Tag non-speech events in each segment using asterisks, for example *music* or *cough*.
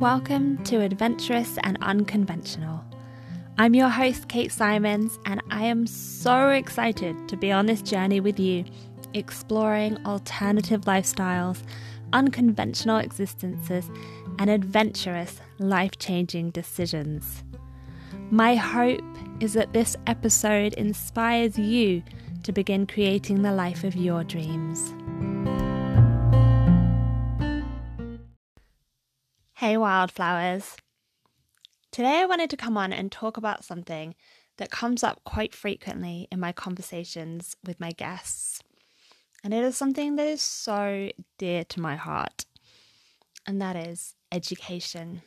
Welcome to Adventurous and Unconventional. I'm your host, Kate Symonds, and I am so excited to be on this journey with you, exploring alternative lifestyles, unconventional existences, and adventurous, life changing decisions. My hope is that this episode inspires you to begin creating the life of your dreams. Hey, wildflowers. Today I wanted to come on and talk about something that comes up quite frequently in my conversations with my guests. And it is something that is so dear to my heart, and that is education.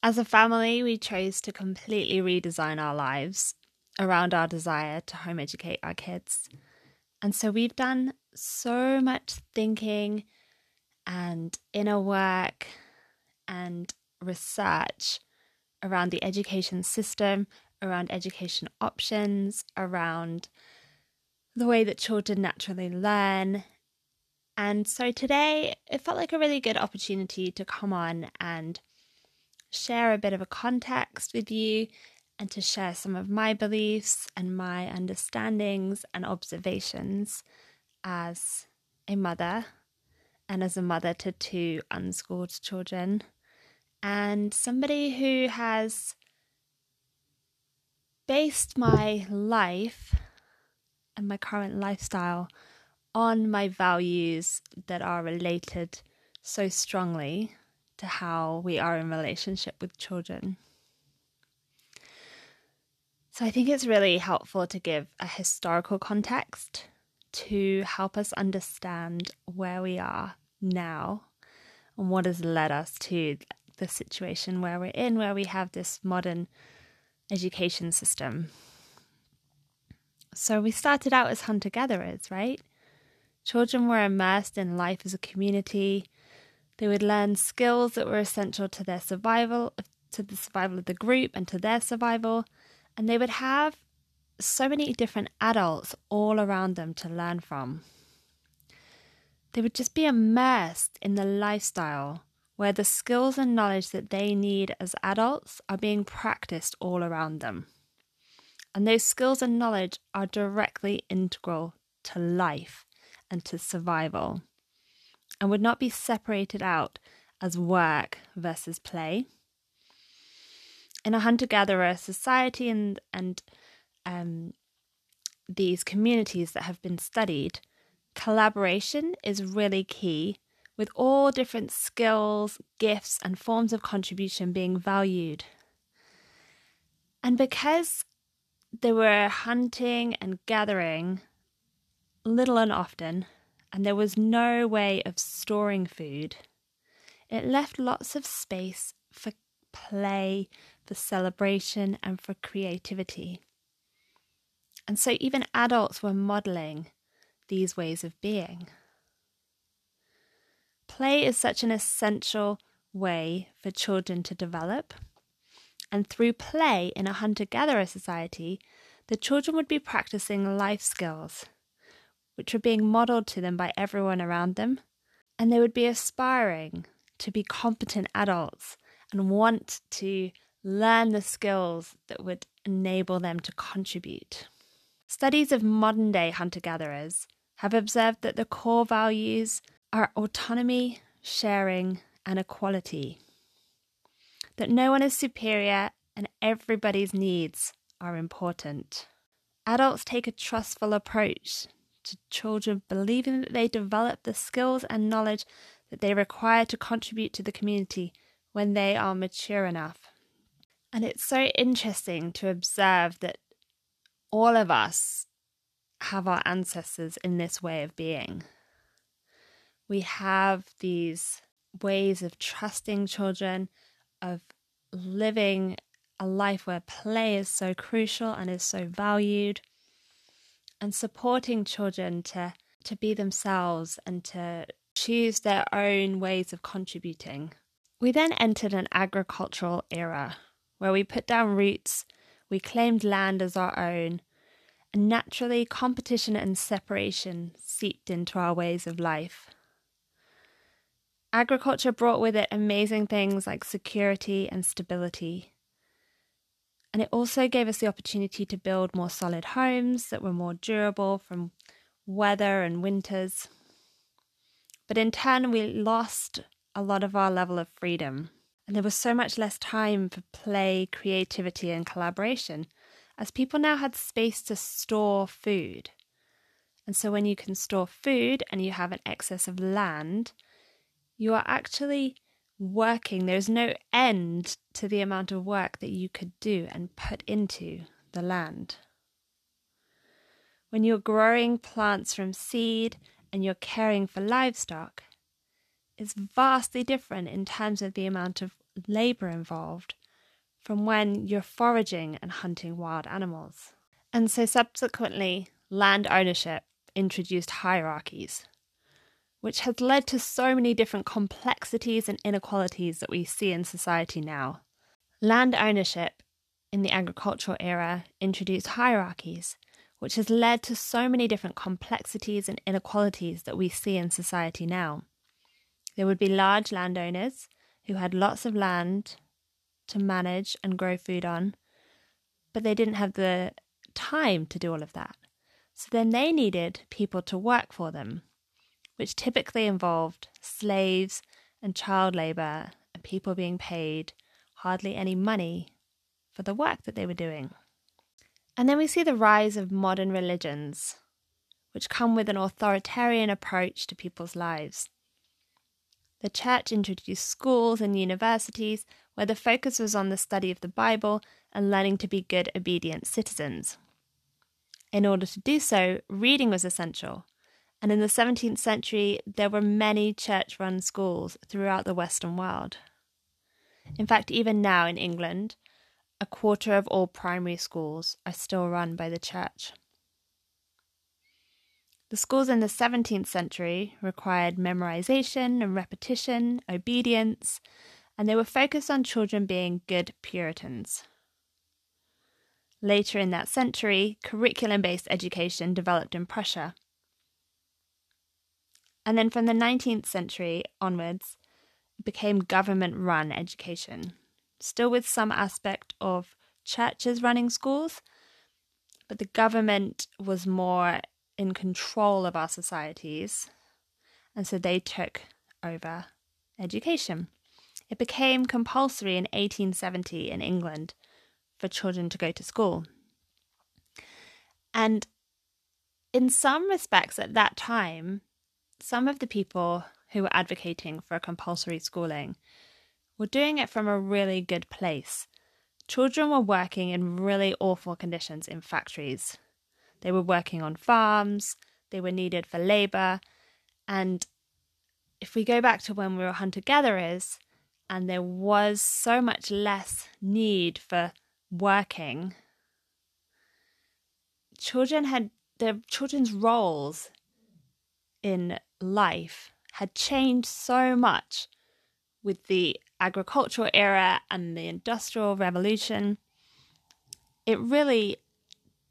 As a family, we chose to completely redesign our lives around our desire to home educate our kids. And so we've done so much thinking and inner work and research around the education system, around education options, around the way that children naturally learn. And so today it felt like a really good opportunity to come on and share a bit of a context with you and to share some of my beliefs and my understandings and observations as a mother and as a mother to two unschooled children, and somebody who has based my life and my current lifestyle on my values that are related so strongly to how we are in relationship with children. So I think it's really helpful to give a historical context to help us understand where we are now and what has led us to the situation where we're in, where we have this modern education system. So we started out as hunter gatherers, right? Children were immersed in life as a community. They would learn skills that were essential to their survival, to the survival of the group and to their survival. And they would have so many different adults all around them to learn from. They would just be immersed in the lifestyle where the skills and knowledge that they need as adults are being practiced all around them. And those skills and knowledge are directly integral to life and to survival and would not be separated out as work versus play. In a hunter gatherer society and, and um, these communities that have been studied, collaboration is really key, with all different skills, gifts, and forms of contribution being valued. And because they were hunting and gathering little and often, and there was no way of storing food, it left lots of space for play, for celebration, and for creativity. And so even adults were modeling these ways of being. Play is such an essential way for children to develop. And through play in a hunter gatherer society, the children would be practicing life skills, which were being modeled to them by everyone around them. And they would be aspiring to be competent adults and want to learn the skills that would enable them to contribute. Studies of modern day hunter gatherers have observed that the core values are autonomy, sharing, and equality. That no one is superior and everybody's needs are important. Adults take a trustful approach to children, believing that they develop the skills and knowledge that they require to contribute to the community when they are mature enough. And it's so interesting to observe that all of us have our ancestors in this way of being. We have these ways of trusting children, of living a life where play is so crucial and is so valued, and supporting children to, to be themselves and to choose their own ways of contributing. We then entered an agricultural era where we put down roots, we claimed land as our own, and naturally competition and separation seeped into our ways of life. Agriculture brought with it amazing things like security and stability. And it also gave us the opportunity to build more solid homes that were more durable from weather and winters. But in turn, we lost a lot of our level of freedom. And there was so much less time for play, creativity, and collaboration, as people now had space to store food. And so, when you can store food and you have an excess of land, you are actually working. There's no end to the amount of work that you could do and put into the land. When you're growing plants from seed and you're caring for livestock, it's vastly different in terms of the amount of labour involved from when you're foraging and hunting wild animals. And so, subsequently, land ownership introduced hierarchies which has led to so many different complexities and inequalities that we see in society now. Land ownership in the agricultural era introduced hierarchies, which has led to so many different complexities and inequalities that we see in society now. There would be large landowners who had lots of land to manage and grow food on, but they didn't have the time to do all of that. So then they needed people to work for them which typically involved slaves and child labour and people being paid hardly any money for the work that they were doing. And then we see the rise of modern religions, which come with an authoritarian approach to people's lives. The church introduced schools and universities where the focus was on the study of the Bible and learning to be good, obedient citizens. In order to do so, reading was essential, and in the 17th century, there were many church run schools throughout the Western world. In fact, even now in England, a quarter of all primary schools are still run by the church. The schools in the 17th century required memorization and repetition, obedience, and they were focused on children being good Puritans. Later in that century, curriculum based education developed in Prussia and then from the 19th century onwards, it became government run education, still with some aspect of churches running schools, but the government was more in control of our societies, and so they took over education. It became compulsory in 1870 in England for children to go to school. And in some respects, at that time, some of the people who were advocating for compulsory schooling were doing it from a really good place. Children were working in really awful conditions in factories. They were working on farms, they were needed for labour, and if we go back to when we were hunter gatherers and there was so much less need for working, children had their children's roles in life had changed so much with the agricultural era and the industrial revolution. It really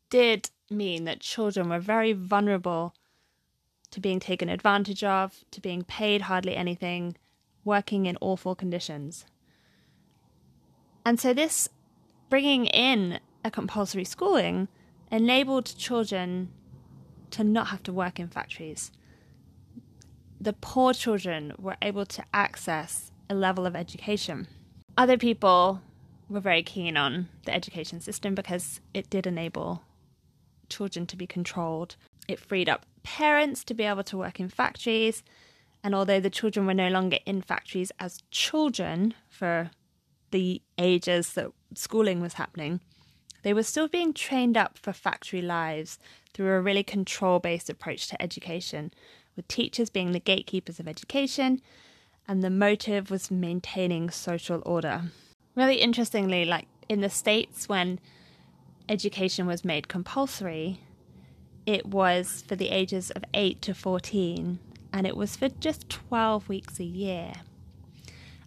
did mean that children were very vulnerable to being taken advantage of, to being paid hardly anything, working in awful conditions. And so, this bringing in a compulsory schooling enabled children to not have to work in factories the poor children were able to access a level of education. Other people were very keen on the education system because it did enable children to be controlled. It freed up parents to be able to work in factories. And although the children were no longer in factories as children for the ages that schooling was happening, they were still being trained up for factory lives through a really control based approach to education, with teachers being the gatekeepers of education, and the motive was maintaining social order. Really interestingly, like in the States, when education was made compulsory, it was for the ages of 8 to 14, and it was for just 12 weeks a year.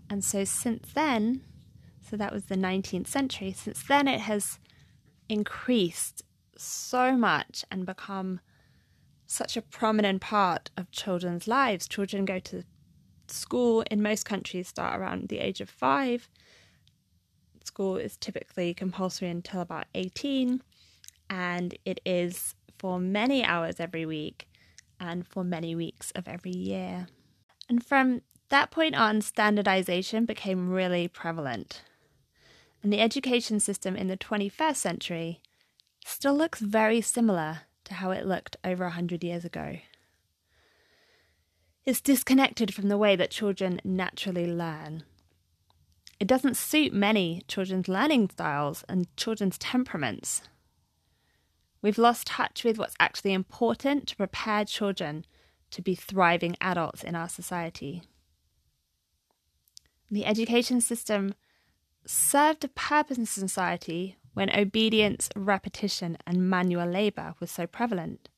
And so since then, so that was the 19th century, since then it has increased so much and become such a prominent part of children's lives. Children go to school in most countries start around the age of five. School is typically compulsory until about 18, and it is for many hours every week and for many weeks of every year. And from that point on, standardization became really prevalent. And the education system in the 21st century still looks very similar to how it looked over 100 years ago. It's disconnected from the way that children naturally learn. It doesn't suit many children's learning styles and children's temperaments. We've lost touch with what's actually important to prepare children to be thriving adults in our society. The education system served a purpose in society when obedience, repetition, and manual labour was so prevalent.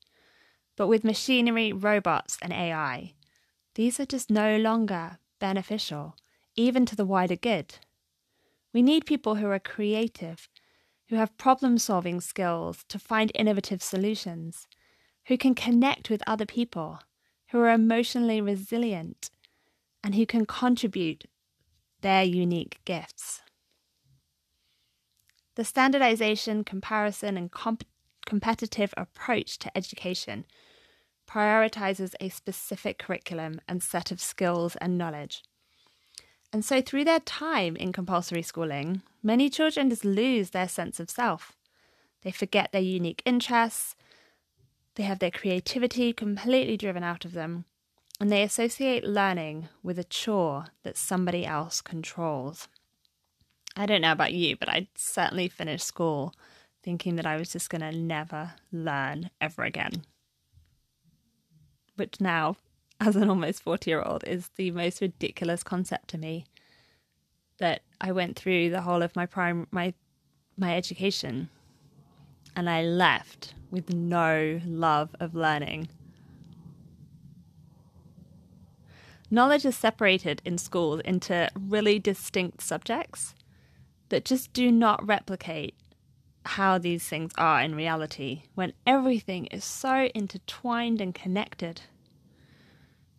But with machinery, robots, and AI, these are just no longer beneficial, even to the wider good. We need people who are creative, who have problem solving skills to find innovative solutions, who can connect with other people, who are emotionally resilient, and who can contribute their unique gifts. The standardization, comparison, and comp- competitive approach to education prioritizes a specific curriculum and set of skills and knowledge. And so, through their time in compulsory schooling, many children just lose their sense of self. They forget their unique interests, they have their creativity completely driven out of them, and they associate learning with a chore that somebody else controls. I don't know about you, but I certainly finished school thinking that I was just going to never learn ever again which now, as an almost 40 year old, is the most ridiculous concept to me that I went through the whole of my prime my my education and I left with no love of learning. Knowledge is separated in schools into really distinct subjects that just do not replicate how these things are in reality when everything is so intertwined and connected.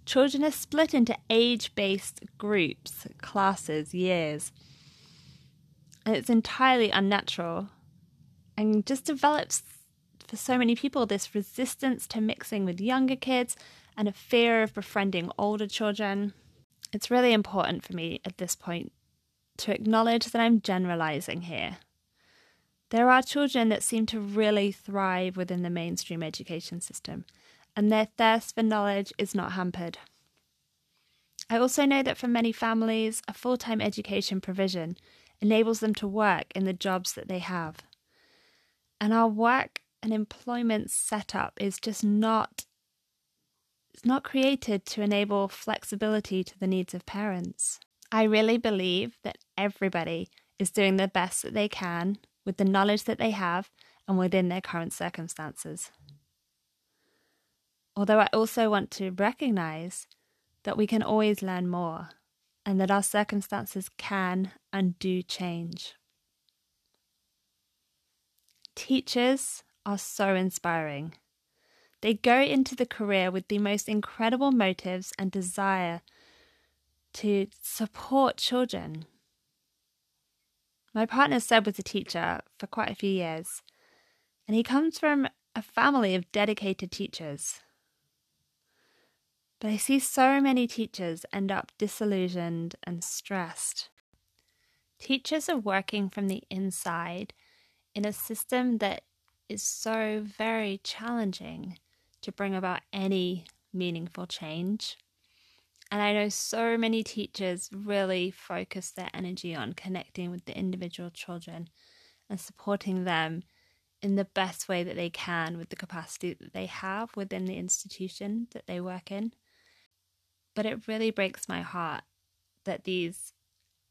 Children are split into age based groups, classes, years. And it's entirely unnatural and just develops for so many people this resistance to mixing with younger kids and a fear of befriending older children. It's really important for me at this point to acknowledge that I'm generalizing here. There are children that seem to really thrive within the mainstream education system, and their thirst for knowledge is not hampered. I also know that for many families, a full time education provision enables them to work in the jobs that they have. And our work and employment setup is just not it's not created to enable flexibility to the needs of parents. I really believe that everybody is doing the best that they can with the knowledge that they have and within their current circumstances. Although I also want to recognize that we can always learn more and that our circumstances can and do change. Teachers are so inspiring. They go into the career with the most incredible motives and desire to support children my partner Seb was a teacher for quite a few years, and he comes from a family of dedicated teachers. But I see so many teachers end up disillusioned and stressed. Teachers are working from the inside in a system that is so very challenging to bring about any meaningful change. And I know so many teachers really focus their energy on connecting with the individual children and supporting them in the best way that they can with the capacity that they have within the institution that they work in. But it really breaks my heart that these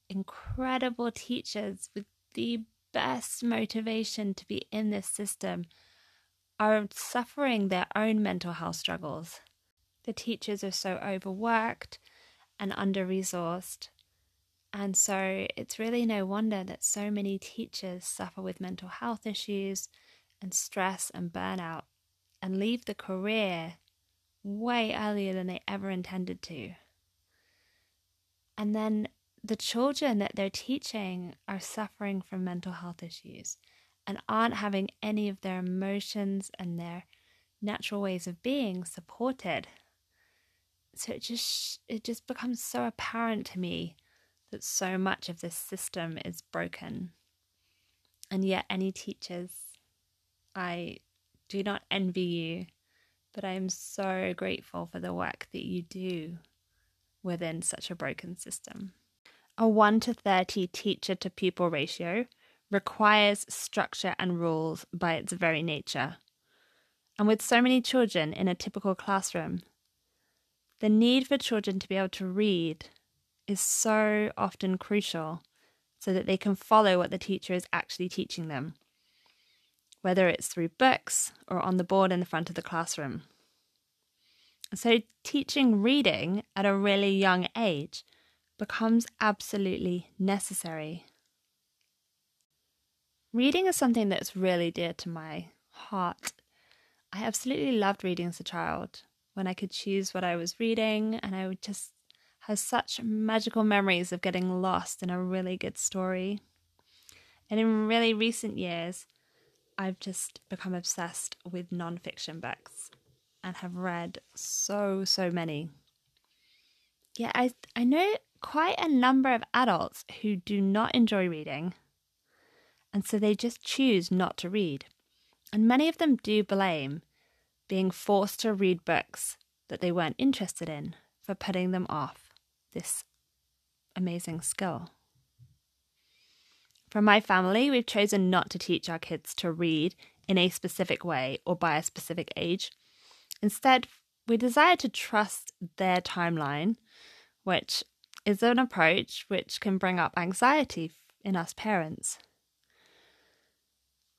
incredible teachers with the best motivation to be in this system are suffering their own mental health struggles. The teachers are so overworked and under resourced. And so it's really no wonder that so many teachers suffer with mental health issues and stress and burnout and leave the career way earlier than they ever intended to. And then the children that they're teaching are suffering from mental health issues and aren't having any of their emotions and their natural ways of being supported. So it just it just becomes so apparent to me that so much of this system is broken. And yet any teachers I do not envy you, but I am so grateful for the work that you do within such a broken system. A 1 to 30 teacher to pupil ratio requires structure and rules by its very nature. And with so many children in a typical classroom, the need for children to be able to read is so often crucial so that they can follow what the teacher is actually teaching them, whether it's through books or on the board in the front of the classroom. So, teaching reading at a really young age becomes absolutely necessary. Reading is something that's really dear to my heart. I absolutely loved reading as a child when I could choose what I was reading, and I would just have such magical memories of getting lost in a really good story. And in really recent years, I've just become obsessed with nonfiction books and have read so, so many. Yeah, I, I know quite a number of adults who do not enjoy reading, and so they just choose not to read. And many of them do blame being forced to read books that they weren't interested in for putting them off this amazing skill. For my family, we've chosen not to teach our kids to read in a specific way or by a specific age. Instead, we desire to trust their timeline, which is an approach which can bring up anxiety in us parents.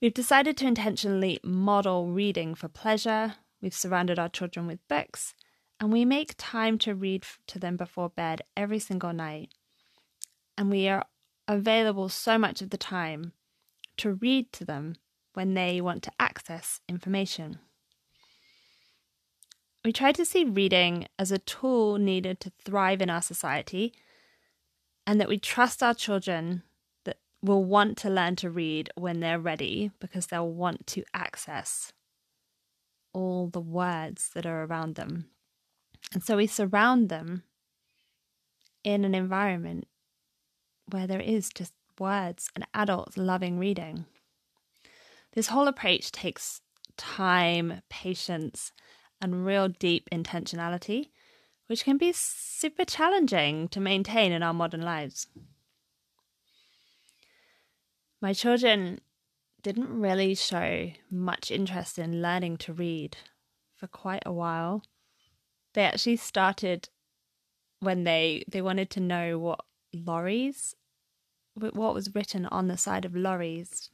We've decided to intentionally model reading for pleasure. We've surrounded our children with books, and we make time to read to them before bed every single night. And we are available so much of the time to read to them when they want to access information. We try to see reading as a tool needed to thrive in our society, and that we trust our children that will want to learn to read when they're ready because they'll want to access all the words that are around them. And so we surround them in an environment where there is just words and adults loving reading. This whole approach takes time, patience, and real deep intentionality, which can be super challenging to maintain in our modern lives. My children didn't really show much interest in learning to read for quite a while. They actually started when they they wanted to know what lorries what was written on the side of lorries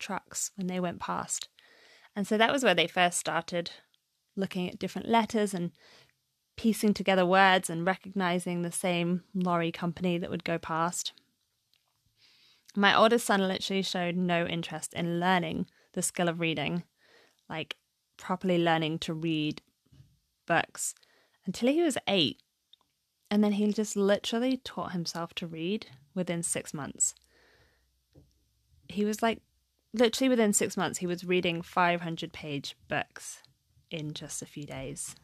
trucks when they went past. And so that was where they first started looking at different letters and piecing together words and recognizing the same lorry company that would go past. My oldest son literally showed no interest in learning the skill of reading, like properly learning to read books, until he was eight. And then he just literally taught himself to read within six months. He was like, literally within six months, he was reading 500 page books in just a few days.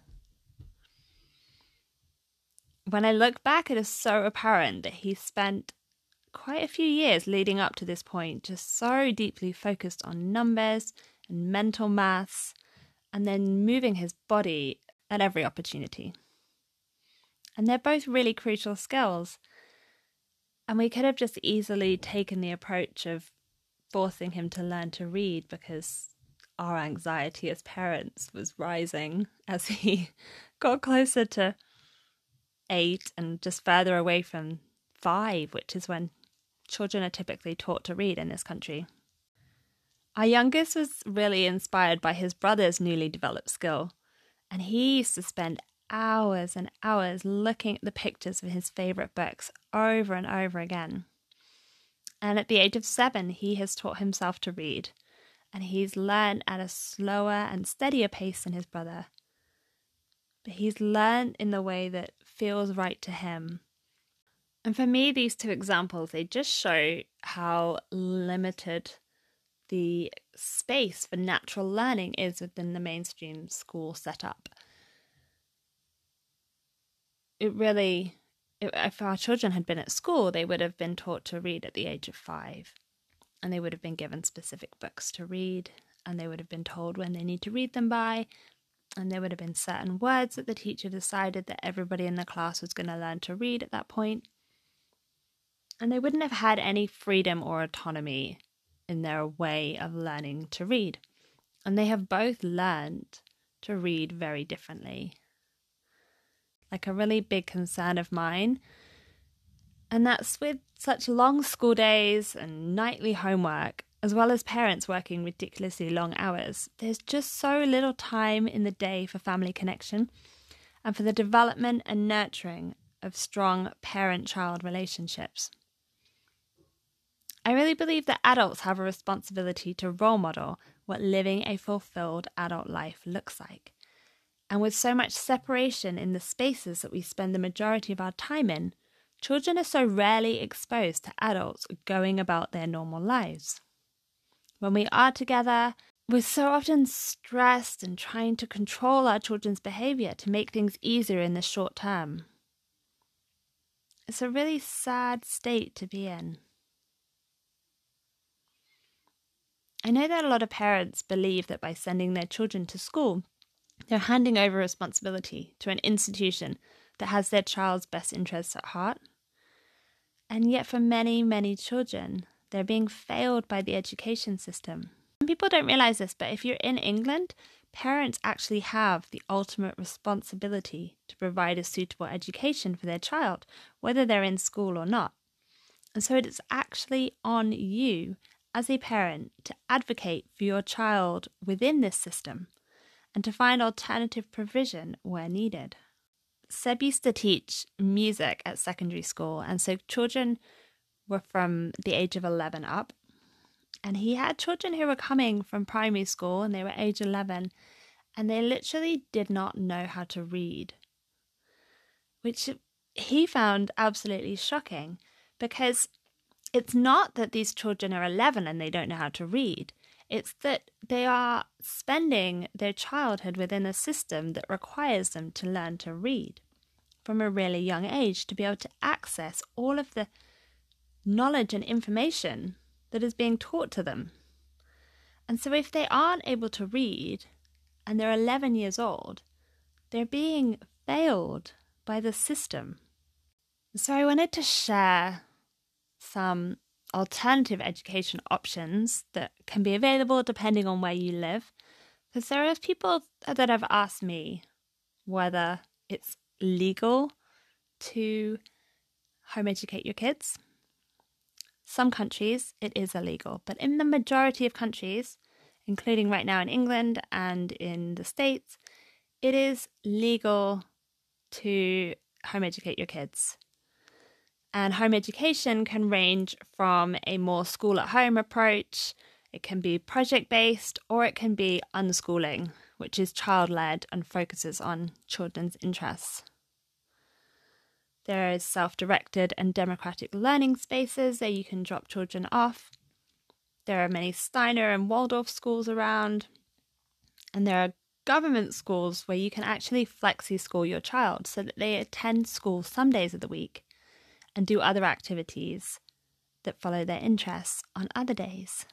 When I look back, it is so apparent that he spent quite a few years leading up to this point just so deeply focused on numbers and mental maths, and then moving his body at every opportunity. And they're both really crucial skills. And we could have just easily taken the approach of forcing him to learn to read because our anxiety as parents was rising *laughs* as he got closer to eight and just further away from five, which is when children are typically taught to read in this country. Our youngest was really inspired by his brother's newly developed skill, and he used to spend hours and hours looking at the pictures of his favourite books over and over again. And at the age of seven, he has taught himself to read, and he's learned at a slower and steadier pace than his brother. But he's learned in the way that feels right to him And for me, these two examples, they just show how limited the space for natural learning is within the mainstream school setup. It really, if our children had been at school, they would have been taught to read at the age of five, and they would have been given specific books to read, and they would have been told when they need to read them by, and there would have been certain words that the teacher decided that everybody in the class was going to learn to read at that point. And they wouldn't have had any freedom or autonomy in their way of learning to read. And they have both learned to read very differently. Like a really big concern of mine, and that's with such long school days and nightly homework, as well as parents working ridiculously long hours, there's just so little time in the day for family connection and for the development and nurturing of strong parent child relationships. I really believe that adults have a responsibility to role model what living a fulfilled adult life looks like. And with so much separation in the spaces that we spend the majority of our time in, children are so rarely exposed to adults going about their normal lives. When we are together, we're so often stressed and trying to control our children's behavior to make things easier in the short term. It's a really sad state to be in. I know that a lot of parents believe that by sending their children to school, they're handing over responsibility to an institution that has their child's best interests at heart. And yet, for many, many children, they're being failed by the education system. And people don't realize this, but if you're in England, parents actually have the ultimate responsibility to provide a suitable education for their child, whether they're in school or not. And so it is actually on you as a parent to advocate for your child within this system and to find alternative provision where needed. Seb used to teach music at secondary school, and so children were from the age of 11 up. And he had children who were coming from primary school and they were age 11, and they literally did not know how to read, which he found absolutely shocking because it's not that these children are 11 and they don't know how to read. It's that they are spending their childhood within a system that requires them to learn to read from a really young age to be able to access all of the knowledge and information that is being taught to them. And so, if they aren't able to read and they're 11 years old, they're being failed by the system. So, I wanted to share some alternative education options that can be available depending on where you live. Because there are people that have asked me whether it's legal to home educate your kids. Some countries it is illegal, but in the majority of countries, including right now in England and in the States, it is legal to home educate your kids. And home education can range from a more school at home approach, it can be project based, or it can be unschooling, which is child led and focuses on children's interests. There is self directed and democratic learning spaces that you can drop children off. There are many Steiner and Waldorf schools around. And there are government schools where you can actually flexi school your child so that they attend school some days of the week and do other activities that follow their interests on other days.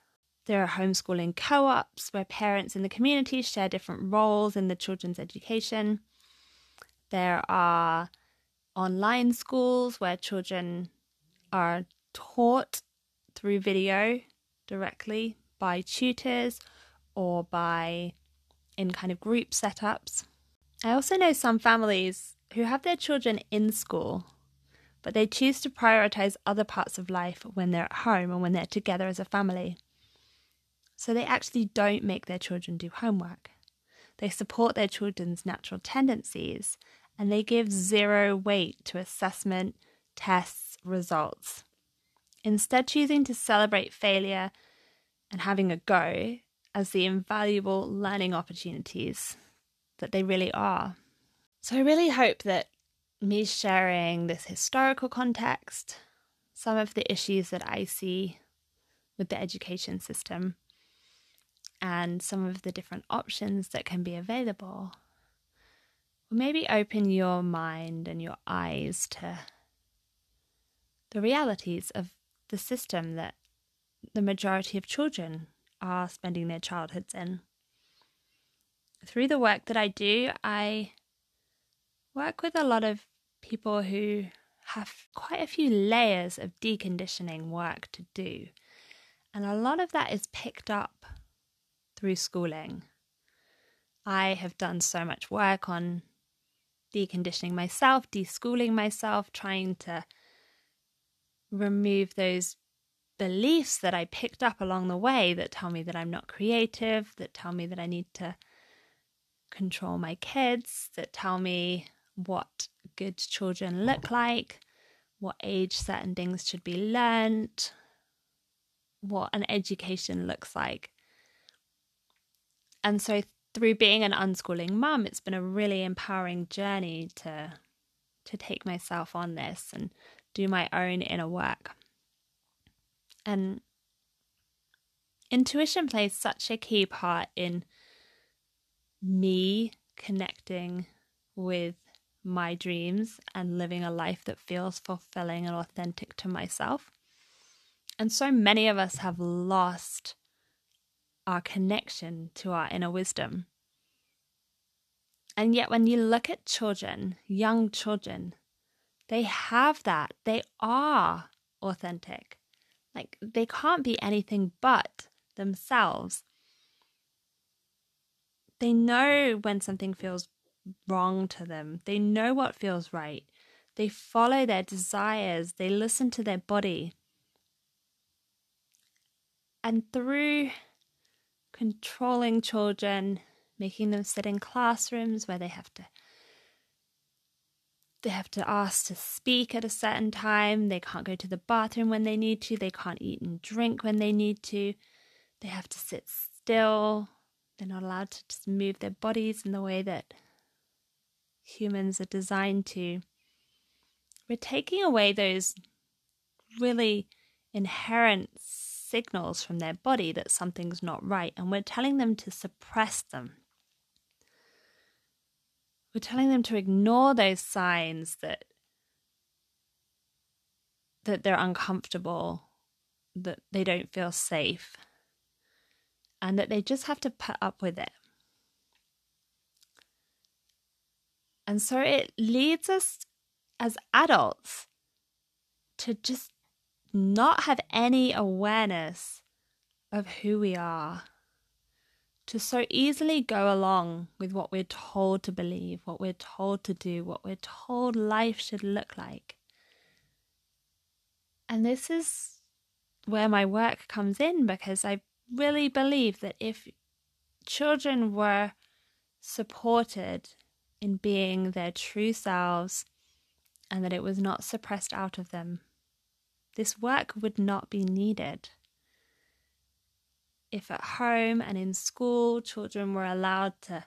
There are homeschooling co ops where parents in the community share different roles in the children's education. There are online schools where children are taught through video directly by tutors or by in kind of group setups. I also know some families who have their children in school, but they choose to prioritize other parts of life when they're at home and when they're together as a family. So they actually don't make their children do homework. They support their children's natural tendencies and they give zero weight to assessment, tests, results. Instead, choosing to celebrate failure and having a go as the invaluable learning opportunities that they really are. So, I really hope that me sharing this historical context, some of the issues that I see with the education system, and some of the different options that can be available will maybe open your mind and your eyes to the realities of the system that the majority of children are spending their childhoods in. Through the work that I do, I work with a lot of people who have quite a few layers of deconditioning work to do. And a lot of that is picked up through schooling. I have done so much work on deconditioning myself, deschooling myself, trying to remove those beliefs that I picked up along the way that tell me that I'm not creative, that tell me that I need to control my kids, that tell me what good children look like, what age certain things should be learnt, what an education looks like. And so through being an unschooling mum, it's been a really empowering journey to to take myself on this and do my own inner work. And intuition plays such a key part in me connecting with my dreams and living a life that feels fulfilling and authentic to myself. And so many of us have lost our connection to our inner wisdom. And yet, when you look at children, young children, they have that. They are authentic. Like, they can't be anything but themselves. They know when something feels wrong to them, they know what feels right. They follow their desires, they listen to their body. And through controlling children, making them sit in classrooms where they have to they have to ask to speak at a certain time. They can't go to the bathroom when they need to. They can't eat and drink when they need to. They have to sit still. They're not allowed to just move their bodies in the way that humans are designed to. We're taking away those really inherent signals from their body that something's not right, and we're telling them to suppress them. We're telling them to ignore those signs that that they're uncomfortable, that they don't feel safe, and that they just have to put up with it. And so it leads us as adults to just not have any awareness of who we are to so easily go along with what we're told to believe, what we're told to do, what we're told life should look like. And this is where my work comes in because I really believe that if children were supported in being their true selves and that it was not suppressed out of them, this work would not be needed if at home and in school children were allowed to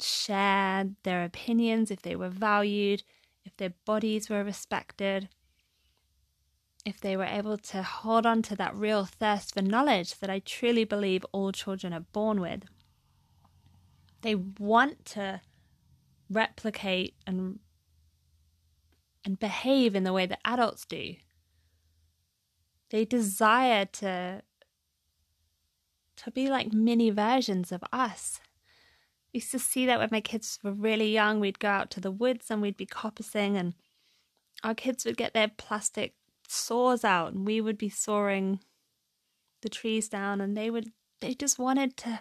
share their opinions, if they were valued, if their bodies were respected, if they were able to hold on to that real thirst for knowledge that I truly believe all children are born with. They want to replicate and and behave in the way that adults do. They desire to to be like mini versions of us. I used to see that when my kids were really young. We'd go out to the woods and we'd be coppicing, and our kids would get their plastic saws out, and we would be sawing the trees down, and they would they just wanted to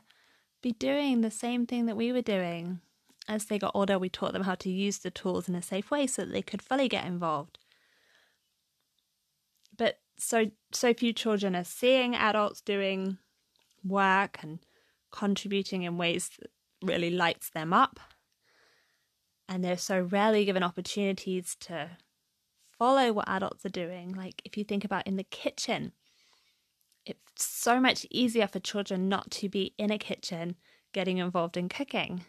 be doing the same thing that we were doing. As they got older, we taught them how to use the tools in a safe way so that they could fully get involved. But so so few children are seeing adults doing work and contributing in ways that really lights them up. And they're so rarely given opportunities to follow what adults are doing. Like if you think about in the kitchen, so much easier for children not to be in a kitchen getting involved in cooking.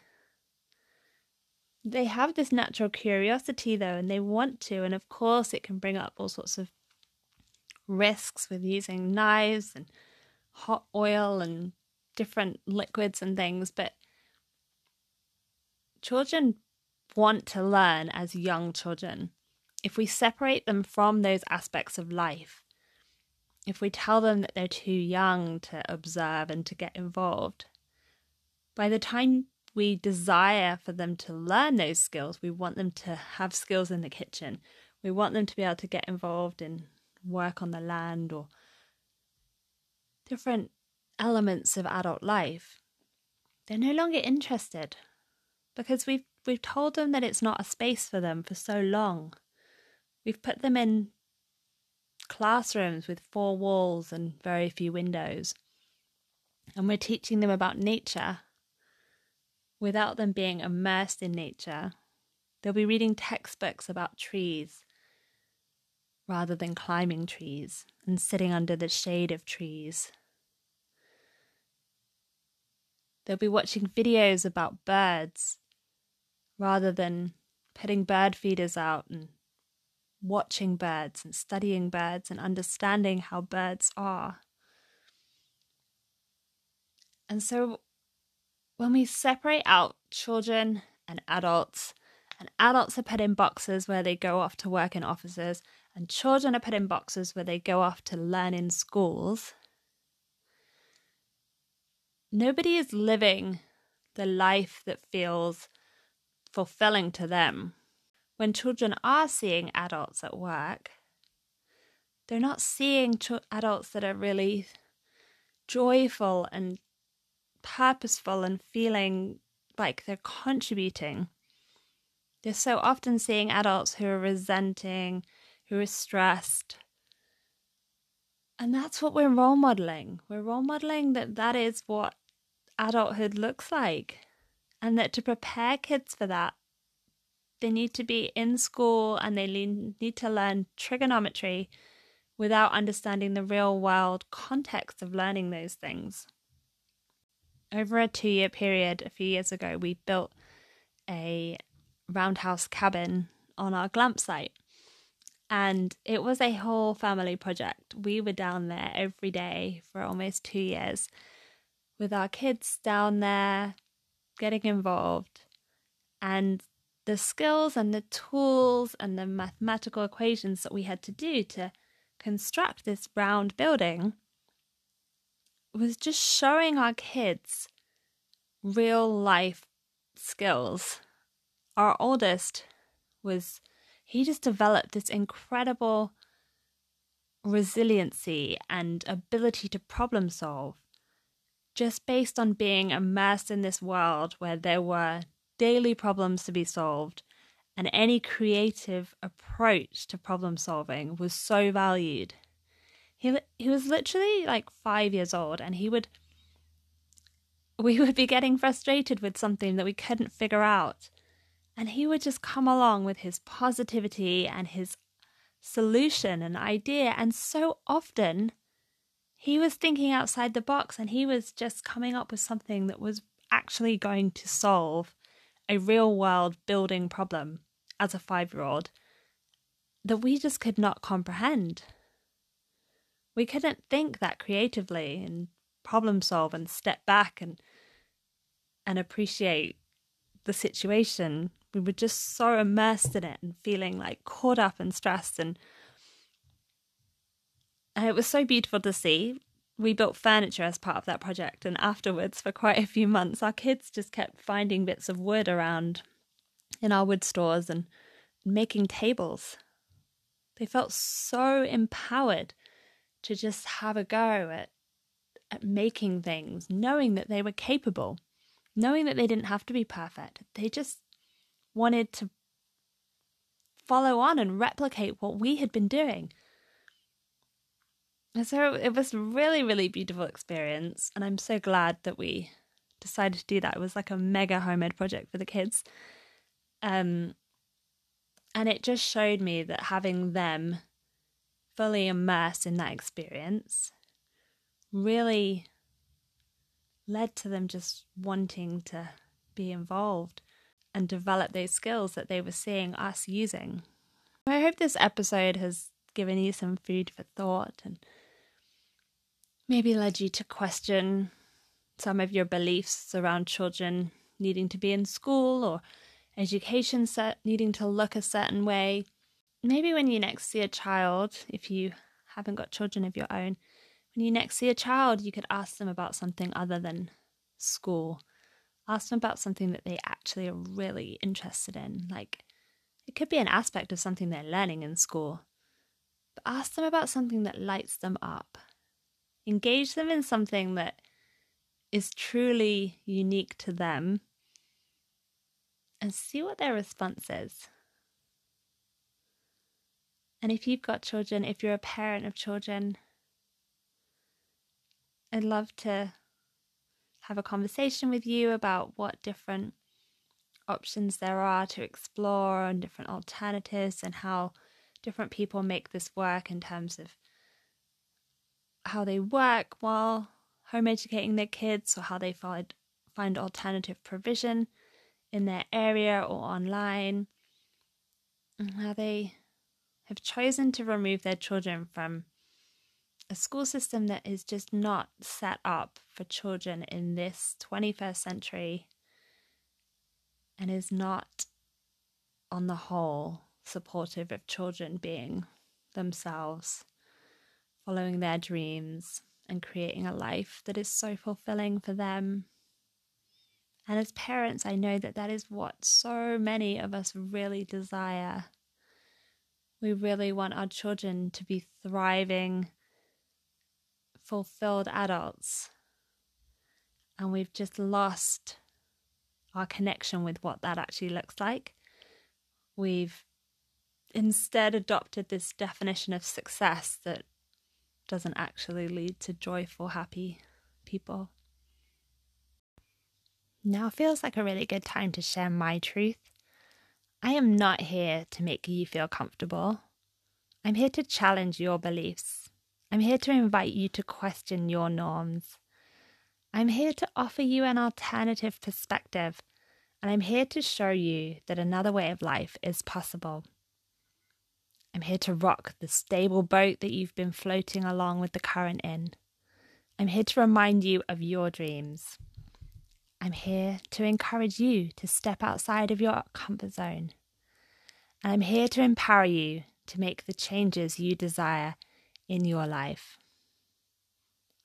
they have this natural curiosity though, and they want to. And of course, it can bring up all sorts of risks with using knives and hot oil and different liquids and things. But children want to learn as young children. If we separate them from those aspects of life, if we tell them that they're too young to observe and to get involved, by the time we desire for them to learn those skills, we want them to have skills in the kitchen. We want them to be able to get involved in work on the land or different elements of adult life. They're no longer interested because we've we've told them that it's not a space for them for so long. We've put them in classrooms with four walls and very few windows. And we're teaching them about nature without them being immersed in nature. They'll be reading textbooks about trees rather than climbing trees and sitting under the shade of trees. They'll be watching videos about birds rather than putting bird feeders out and watching birds and studying birds and understanding how birds are. And so when we separate out children and adults, and adults are put in boxes where they go off to work in offices, and children are put in boxes where they go off to learn in schools, nobody is living the life that feels fulfilling to them. When children are seeing adults at work, they're not seeing adults that are really joyful and purposeful and feeling like they're contributing. They're so often seeing adults who are resenting, who are stressed. And that's what we're role modeling. We're role modeling that that is what adulthood looks like. And that to prepare kids for that, they need to be in school and they need to learn trigonometry without understanding the real world context of learning those things. Over a two year period, a few years ago, we built a roundhouse cabin on our glamp site. And it was a whole family project. We were down there every day for almost two years with our kids down there getting involved and the skills and the tools and the mathematical equations that we had to do to construct this round building was just showing our kids real life skills. Our oldest was, he just developed this incredible resiliency and ability to problem solve just based on being immersed in this world where there were daily problems to be solved and any creative approach to problem solving was so valued. He he was literally like 5 years old and he would we would be getting frustrated with something that we couldn't figure out and he would just come along with his positivity and his solution and idea and so often he was thinking outside the box and he was just coming up with something that was actually going to solve a real world building problem as a five year old that we just could not comprehend. We couldn't think that creatively and problem solve and step back and and appreciate the situation. We were just so immersed in it and feeling like caught up and stressed and and it was so beautiful to see. We built furniture as part of that project, and afterwards, for quite a few months, our kids just kept finding bits of wood around in our wood stores and making tables. They felt so empowered to just have a go at, at making things, knowing that they were capable, knowing that they didn't have to be perfect. They just wanted to follow on and replicate what we had been doing. So it was really, really beautiful experience. And I'm so glad that we decided to do that. It was like a mega homemade project for the kids. Um, and it just showed me that having them fully immersed in that experience really led to them just wanting to be involved. and develop those skills that they were seeing us using. I hope this episode has given you some food for thought and maybe led you to question some of your beliefs around children needing to be in school or education set needing to look a certain way. Maybe when you next see a child, if you haven't got children of your own, when you next see a child, you could ask them about something other than school. Ask them about something that they actually are really interested in. Like, it could be an aspect of something they're learning in school. But ask them about something that lights them up. Engage them in something that is truly unique to them and see what their response is. And if you've got children, if you're a parent of children, I'd love to have a conversation with you about what different options there are to explore and different alternatives and how different people make this work in terms of how they work while home educating their kids or how they find find alternative provision in their area or online and how they have chosen to remove their children from a school system that is just not set up for children in this 21st century and is not, on the whole, supportive of children being themselves, following their dreams, and creating a life that is so fulfilling for them. And as parents, I know that that is what so many of us really desire. We really want our children to be thriving, fulfilled adults. And we've just lost our connection with what that actually looks like. We've instead adopted this definition of success that doesn't actually lead to joyful, happy people. Now feels like a really good time to share my truth. I am not here to make you feel comfortable. I'm here to challenge your beliefs. I'm here to invite you to question your norms. I'm here to offer you an alternative perspective, and I'm here to show you that another way of life is possible. I'm here to rock the stable boat that you've been floating along with the current in. I'm here to remind you of your dreams. I'm here to encourage you to step outside of your comfort zone. And I'm here to empower you to make the changes you desire in your life.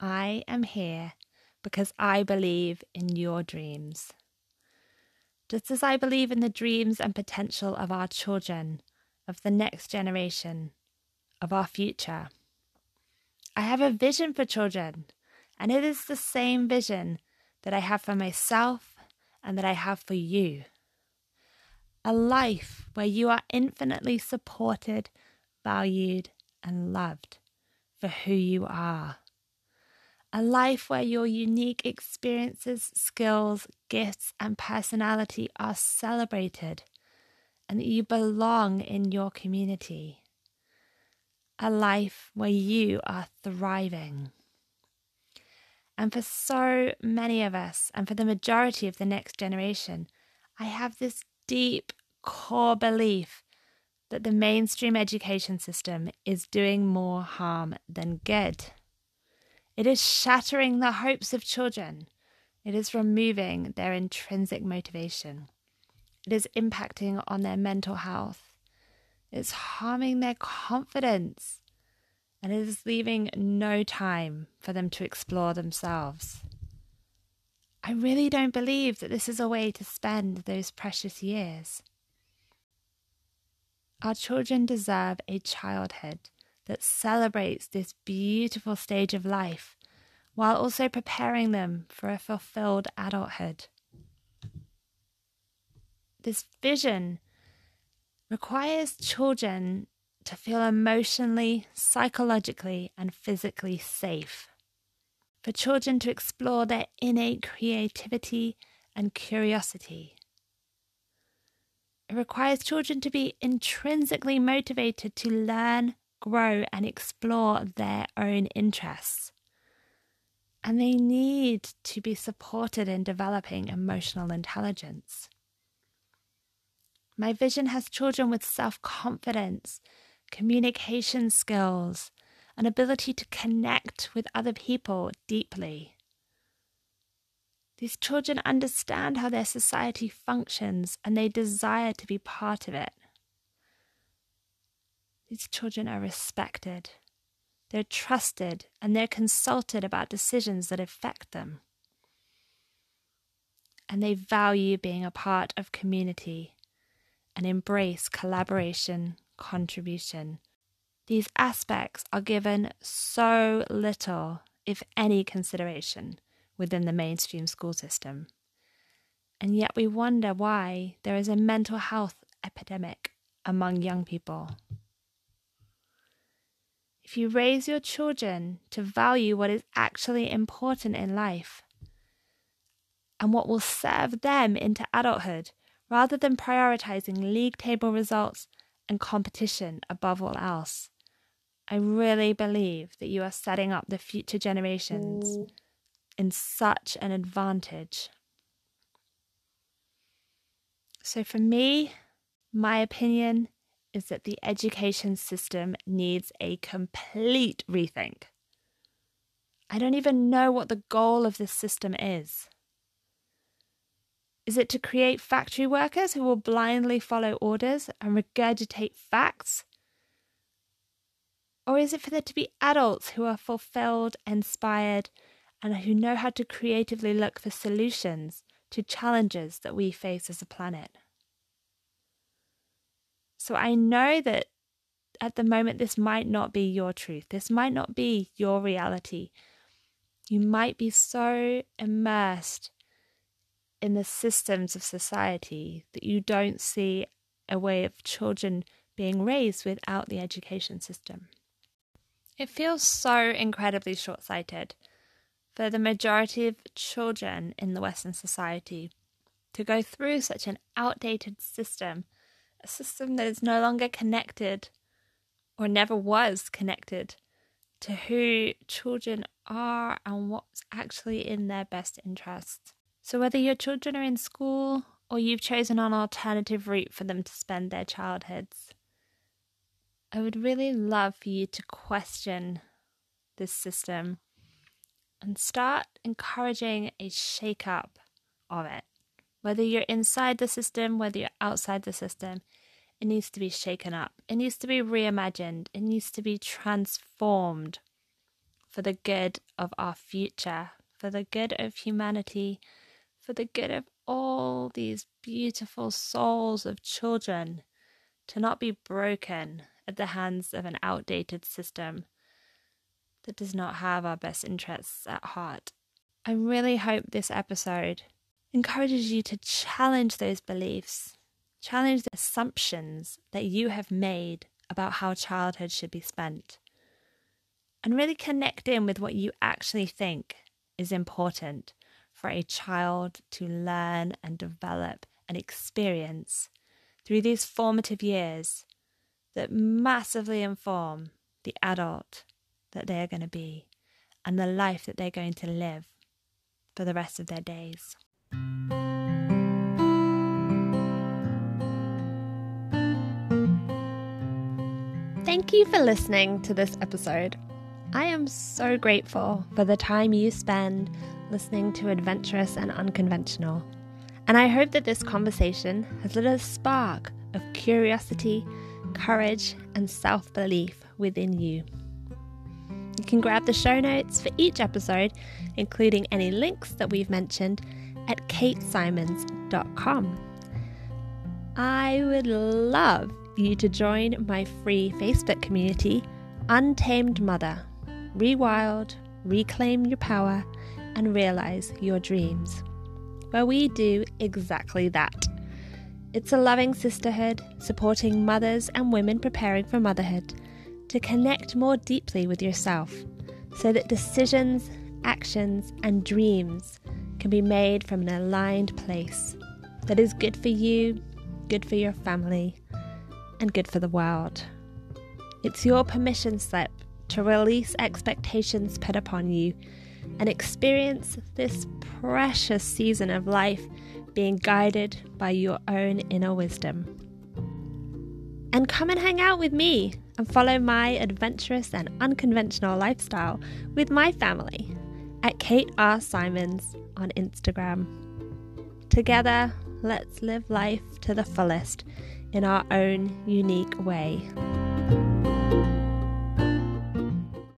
I am here because I believe in your dreams. Just as I believe in the dreams and potential of our children, of the next generation, of our future. I have a vision for children, and it is the same vision that I have for myself and that I have for you. A life where you are infinitely supported, valued, and loved for who you are. A life where your unique experiences, skills, gifts, and personality are celebrated and that you belong in your community. A life where you are thriving. And for so many of us, and for the majority of the next generation, I have this deep core belief that the mainstream education system is doing more harm than good. It is shattering the hopes of children. It is removing their intrinsic motivation. It is impacting on their mental health. It's harming their confidence and it is leaving no time for them to explore themselves. I really don't believe that this is a way to spend those precious years. Our children deserve a childhood that celebrates this beautiful stage of life while also preparing them for a fulfilled adulthood. This vision requires children to feel emotionally, psychologically, and physically safe. For children to explore their innate creativity and curiosity. It requires children to be intrinsically motivated to learn, grow, and explore their own interests. And they need to be supported in developing emotional intelligence. My vision has children with self confidence, communication skills, an ability to connect with other people deeply. These children understand how their society functions and they desire to be part of it. These children are respected, they're trusted, and they're consulted about decisions that affect them. And they value being a part of community and embrace collaboration, contribution. These aspects are given so little, if any, consideration within the mainstream school system. And yet we wonder why there is a mental health epidemic among young people. If you raise your children to value what is actually important in life and what will serve them into adulthood, rather than prioritizing league table results and competition above all else, I really believe that you are setting up the future generations mm. in such an advantage. So, for me, my opinion is that the education system needs a complete rethink. I don't even know what the goal of this system is. Is it to create factory workers who will blindly follow orders and regurgitate facts? Or is it for there to be adults who are fulfilled, inspired, and who know how to creatively look for solutions to challenges that we face as a planet? So I know that at the moment, this might not be your truth. This might not be your reality. You might be so immersed in the systems of society that you don't see a way of children being raised without the education system. It feels so incredibly short sighted for the majority of children in the Western society to go through such an outdated system a system that is no longer connected or never was connected to who children are and what's actually in their best interest. So, whether your children are in school or you've chosen an alternative route for them to spend their childhoods, I would really love for you to question this system and start encouraging a shake up of it. Whether you're inside the system, whether you're outside the system, it needs to be shaken up. It needs to be reimagined. It needs to be transformed for the good of our future, for the good of humanity, for the good of all these beautiful souls of children to not be broken at the hands of an outdated system that does not have our best interests at heart. I really hope this episode encourages you to challenge those beliefs Challenge the assumptions that you have made about how childhood should be spent. And really connect in with what you actually think is important for a child to learn and develop and experience through these formative years that massively inform the adult that they are going to be and the life that they're going to live for the rest of their days. Thank you for listening to this episode. I am so grateful for the time you spend listening to Adventurous and Unconventional. And I hope that this conversation has lit a spark of curiosity, courage, and self belief within you. You can grab the show notes for each episode, including any links that we've mentioned, at katesymonds.com. I would love you to join my free Facebook community, Untamed Mother. Rewild, reclaim your power, and realize your dreams, where we do exactly that. It's a loving sisterhood supporting mothers and women preparing for motherhood to connect more deeply with yourself so that decisions, actions, and dreams can be made from an aligned place that is good for you, good for your family, and good for the world. It's your permission slip to release expectations put upon you and experience this precious season of life being guided by your own inner wisdom. And come and hang out with me and follow my adventurous and unconventional lifestyle with my family at Kate R. Symonds on Instagram. Together, let's live life to the fullest in our own unique way.